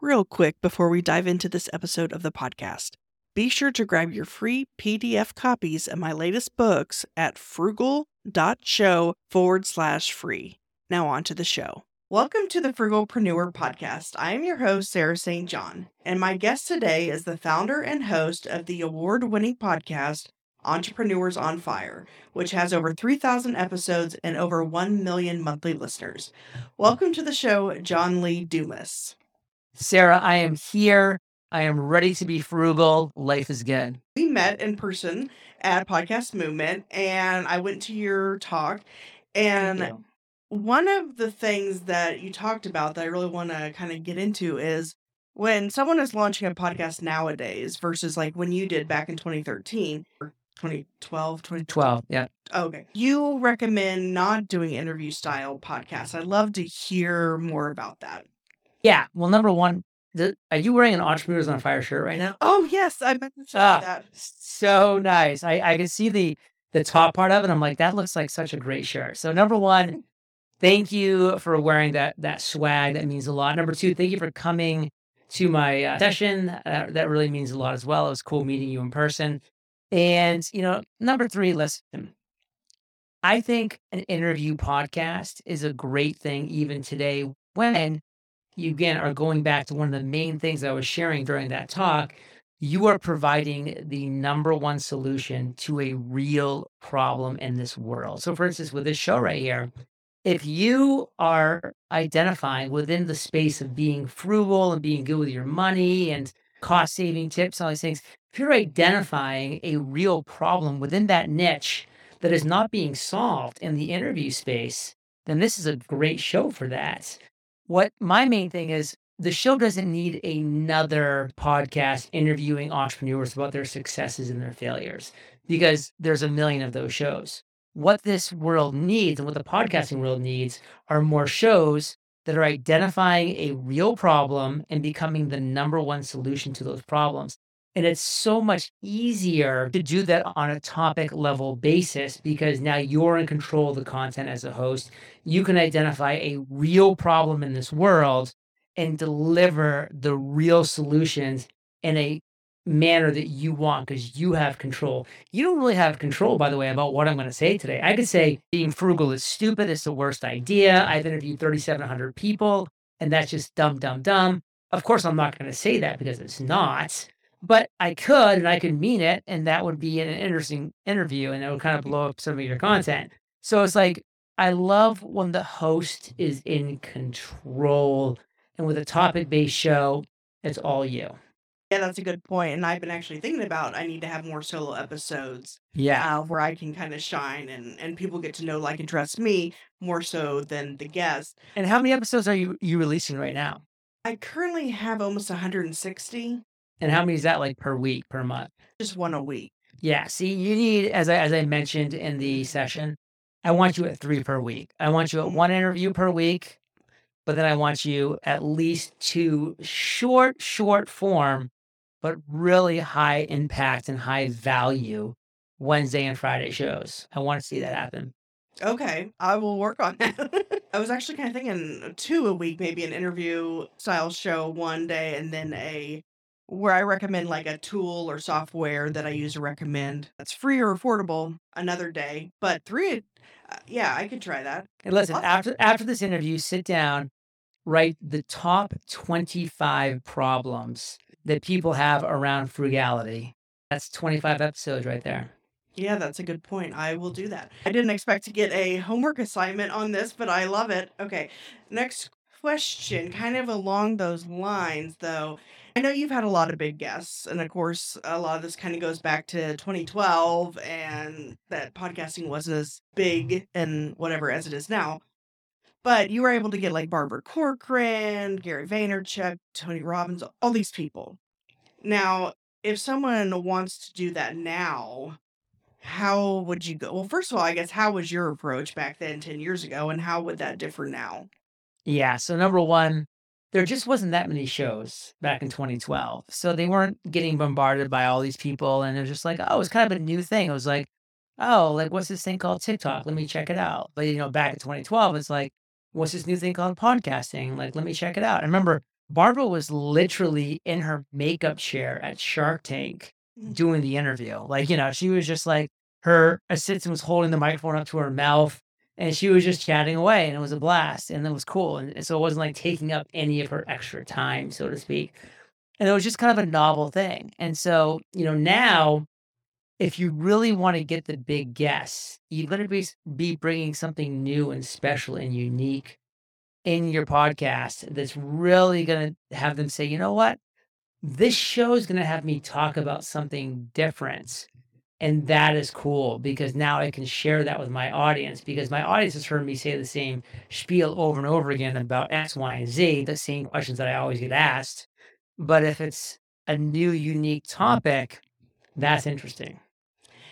Real quick before we dive into this episode of the podcast, be sure to grab your free PDF copies of my latest books at frugal.show forward slash free. Now, on to the show. Welcome to the Frugalpreneur Podcast. I am your host, Sarah St. John, and my guest today is the founder and host of the award winning podcast, Entrepreneurs on Fire, which has over 3,000 episodes and over 1 million monthly listeners. Welcome to the show, John Lee Dumas. Sarah, I am here. I am ready to be frugal. Life is good. We met in person at Podcast Movement, and I went to your talk. And one of the things that you talked about that I really want to kind of get into is when someone is launching a podcast nowadays versus like when you did back in 2013 or 2012, 2012. Yeah. Okay. You recommend not doing interview style podcasts. I'd love to hear more about that. Yeah. Well, number one, the, are you wearing an Entrepreneurs on Fire shirt right now? Oh, yes. I meant to Ah, that. So nice. I, I can see the the top part of it. I'm like, that looks like such a great shirt. So number one, thank you for wearing that that swag. That means a lot. Number two, thank you for coming to my uh, session. Uh, that really means a lot as well. It was cool meeting you in person. And you know, number three, listen. I think an interview podcast is a great thing even today when you again are going back to one of the main things I was sharing during that talk. You are providing the number one solution to a real problem in this world. So, for instance, with this show right here, if you are identifying within the space of being frugal and being good with your money and cost saving tips, all these things, if you're identifying a real problem within that niche that is not being solved in the interview space, then this is a great show for that. What my main thing is the show doesn't need another podcast interviewing entrepreneurs about their successes and their failures because there's a million of those shows. What this world needs and what the podcasting world needs are more shows that are identifying a real problem and becoming the number one solution to those problems. And it's so much easier to do that on a topic level basis because now you're in control of the content as a host. You can identify a real problem in this world and deliver the real solutions in a manner that you want because you have control. You don't really have control, by the way, about what I'm going to say today. I could say being frugal is stupid, it's the worst idea. I've interviewed 3,700 people and that's just dumb, dumb, dumb. Of course, I'm not going to say that because it's not, but I could and I could mean it. And that would be an interesting interview and it would kind of blow up some of your content. So it's like, I love when the host is in control and with a topic based show, it's all you. Yeah, that's a good point. And I've been actually thinking about I need to have more solo episodes Yeah. uh, where I can kind of shine and, and people get to know, like, and trust me more so than the guest. And how many episodes are you you releasing right now? I currently have almost 160, And how many is that like per week, per month? just one a week. Yeah. See, you need, as I as I mentioned in the session, I want you at three per week. I want you at one interview per week, but then I want you at least two short, short form, but really high impact and high value Wednesday and Friday shows. I want to see that happen. Okay, I will work on that. I was actually kind of thinking two a week, maybe an interview style show one day, and then a where I recommend like a tool or software that I use to recommend that's free or affordable another day. But three, uh, yeah, I could try that. And listen, Awesome. after after this interview, sit down, write the top 25 problems that people have around frugality. That's 25 episodes right there. Yeah, that's a good point. I will do that. I didn't expect to get a homework assignment on this, but I love it. Okay, next question, kind of along those lines, though. I know you've had a lot of big guests, and of course, a lot of this kind of goes back to 2012 and that podcasting wasn't as big and whatever as it is now. But you were able to get like Barbara Corcoran, Gary Vaynerchuk, Tony Robbins, all these people. Now, if someone wants to do that now, how would you go? Well, first of all, I guess how was your approach back then, 10 years ago, and how would that differ now? Yeah. So, number one, there just wasn't that many shows back in 2012. So, they weren't getting bombarded by all these people. And it was just like, oh, it's kind of a new thing. It was like, oh, like, what's this thing called TikTok? Let me check it out. But, you know, back in 2012, it's like, what's this new thing called podcasting? Like, let me check it out. I remember Barbara was literally in her makeup chair at Shark Tank Mm. doing the interview. Like, you know, she was just like, her assistant was holding the microphone up to her mouth and she was just chatting away and it was a blast and it was cool. And, and so it wasn't like taking up any of her extra time, so to speak. And it was just kind of a novel thing. And so, you know, now if you really want to get the big guests, you better be, be bringing something new and special and unique in your podcast that's really going to have them say, you know what? This show is going to have me talk about something different. And that is cool because now I can share that with my audience because my audience has heard me say the same spiel over and over again about X, Y, and Z, the same questions that I always get asked. But if it's a new, unique topic, that's interesting.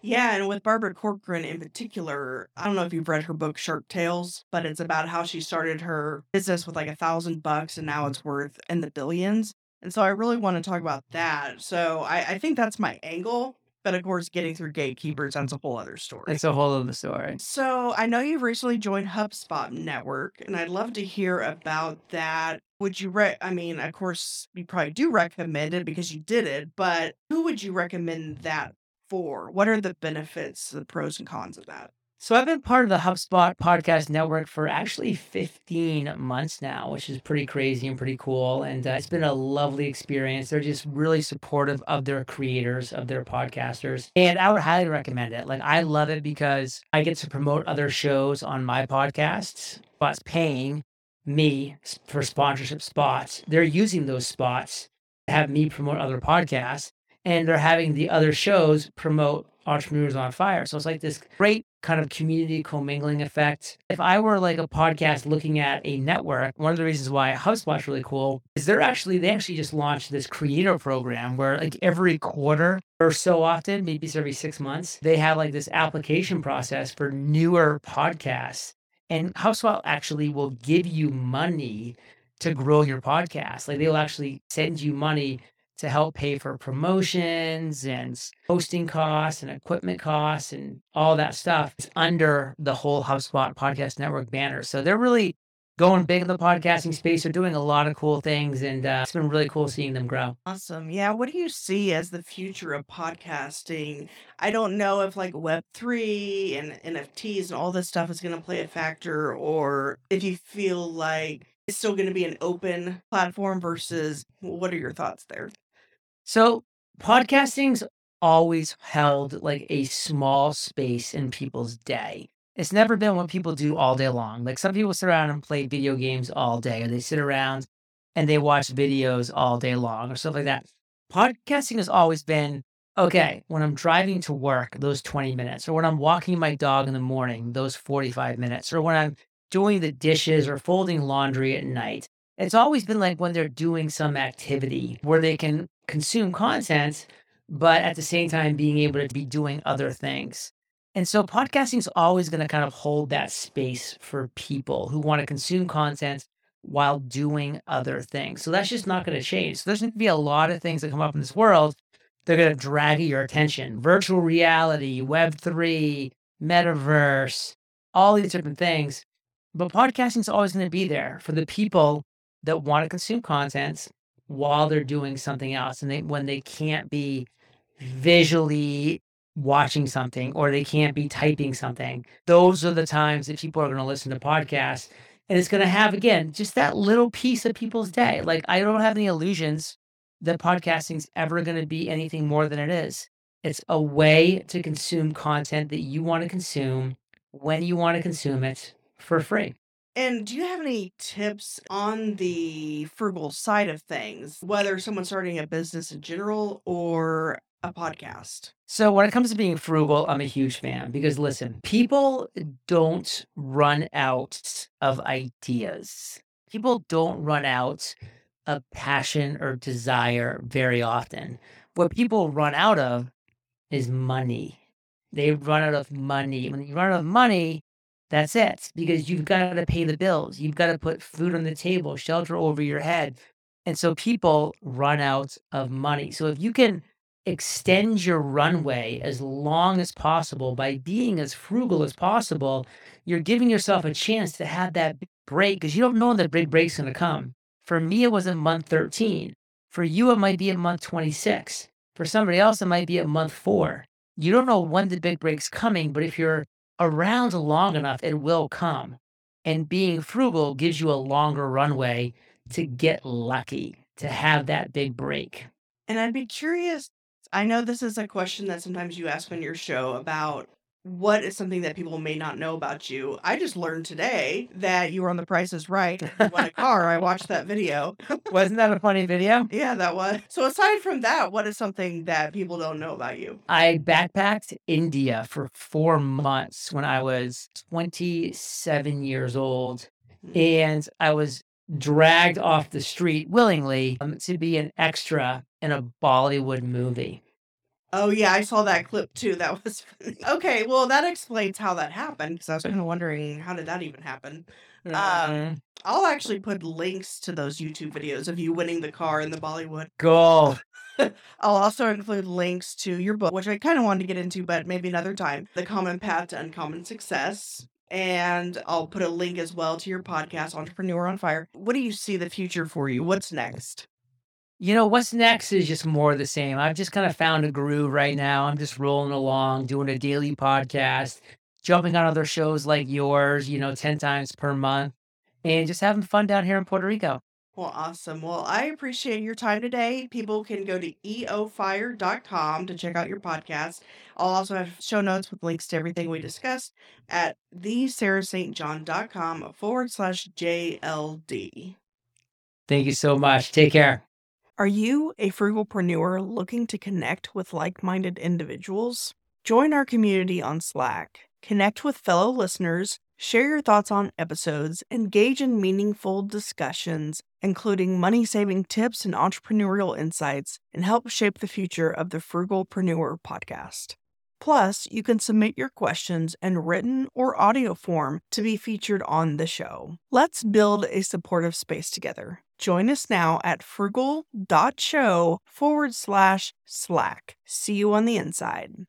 Yeah, and with Barbara Corcoran in particular, I don't know if you've read her book Shark Tales, but it's about how she started her business with like a thousand bucks and now mm-hmm. it's worth in the billions. And so I really want to talk about that. So I, I think that's my angle. But of course, getting through gatekeepers, that's a whole other story. It's a whole other story. So I know you've recently joined HubSpot Network, and I'd love to hear about that. Would you re- I mean, of course, you probably do recommend it because you did it, but who would you recommend that for? What are the benefits, the pros and cons of that? So I've been part of the HubSpot podcast network for actually 15 months now, which is pretty crazy and pretty cool. And uh, it's been a lovely experience. They're just really supportive of their creators, of their podcasters. And I would highly recommend it. Like, I love it because I get to promote other shows on my podcasts, but paying me for sponsorship spots. They're using those spots to have me promote other podcasts, and they're having the other shows promote Entrepreneurs on Fire. So it's like this great kind of community commingling effect. If I were like a podcast looking at a network, one of the reasons why HubSpot's really cool is they're actually they actually just launched this creator program where like every quarter or so often, maybe it's every six months, they have like this application process for newer podcasts. And HubSpot actually will give you money to grow your podcast. Like they'll actually send you money to help pay for promotions and hosting costs and equipment costs and all that stuff. It's under the whole HubSpot Podcast Network banner. So they're really going big in the podcasting space. They're doing a lot of cool things, and uh, it's been really cool seeing them grow. Awesome. Yeah. What do you see as the future of podcasting? I don't know if like Web3 and NFTs and all this stuff is going to play a factor, or if you feel like it's still going to be an open platform versus what are your thoughts there? So podcasting's always held like a small space in people's day. It's never been what people do all day long. Like some people sit around and play video games all day, or they sit around and they watch videos all day long, or stuff like that. Podcasting has always been okay when I'm driving to work, those 20 minutes, or when I'm walking my dog in the morning, those 45 minutes, or when I'm doing the dishes or folding laundry at night. It's always been like when they're doing some activity where they can consume content, but at the same time being able to be doing other things. And so podcasting is always going to kind of hold that space for people who want to consume content while doing other things. So that's just not going to change. So there's going to be a lot of things that come up in this world. They're going to drag your attention. Virtual reality, Web3, metaverse, all these different things. But podcasting is always going to be there for the people that want to consume content while they're doing something else. And they, when they can't be visually watching something or they can't be typing something, those are the times that people are going to listen to podcasts. And it's going to have, again, just that little piece of people's day. Like, I don't have any illusions that podcasting's ever going to be anything more than it is. It's a way to consume content that you want to consume when you want to consume it for free. And do you have any tips on the frugal side of things, whether someone's starting a business in general or a podcast? So when it comes to being frugal, I'm a huge fan because listen, people don't run out of ideas. People don't run out of passion or desire very often. What people run out of is money. They run out of money. When you run out of money, that's it because you've mm-hmm. got to pay the bills. You've got to put food on the table, shelter over your head. And so people run out of money. So if you can extend your runway as long as possible by being as frugal as possible, you're giving yourself a chance to have that big break because you don't know when that big break's going to come. For me, it was in month 13. For you, it might be at month 26. For somebody else, it might be at month four. You don't know when the big break's coming, but if you're around long enough, it will come. And being frugal gives you a longer runway to get lucky, to have that big break. And I'd be curious. I know this is a question that sometimes you ask on your show about what is something that people may not know about you. I just learned today that you were on The Price is Right. You won a car. I watched that video. Wasn't that a funny video? yeah, that was. So aside from that, what is something that people don't know about you? I backpacked India for four months when I was 27 years old. Hmm. And I was dragged off the street willingly um, to be an extra in a Bollywood movie. Oh yeah, I saw that clip too. That was funny. okay. Well, that explains how that happened because I was kind of wondering how did that even happen. Um, Mm, I'll actually put links to those YouTube videos of you winning the car in the Bollywood. Go. I'll also include links to your book, which I kind of wanted to get into, but maybe another time. The Common Path to Uncommon Success. And I'll put a link as well to your podcast, Entrepreneur on Fire. What do you see the future for you? What's next? You know, what's next is just more of the same. I've just kind of found a groove right now. I'm just rolling along, doing a daily podcast, jumping on other shows like yours, you know, 10 times per month, and just having fun down here in Puerto Rico. Well, awesome. Well, I appreciate your time today. People can go to eofire.com to check out your podcast. I'll also have show notes with links to everything we discussed at thesarahstjohn.com forward slash JLD. Thank you so much. Take care. Are you a frugalpreneur looking to connect with like minded individuals? Join our community on Slack, connect with fellow listeners, share your thoughts on episodes, engage in meaningful discussions, including money saving tips and entrepreneurial insights, and help shape the future of the Frugalpreneur podcast. Plus, you can submit your questions in written or audio form to be featured on the show. Let's build a supportive space together. Join us now at frugal.show forward slash slack. See you on the inside.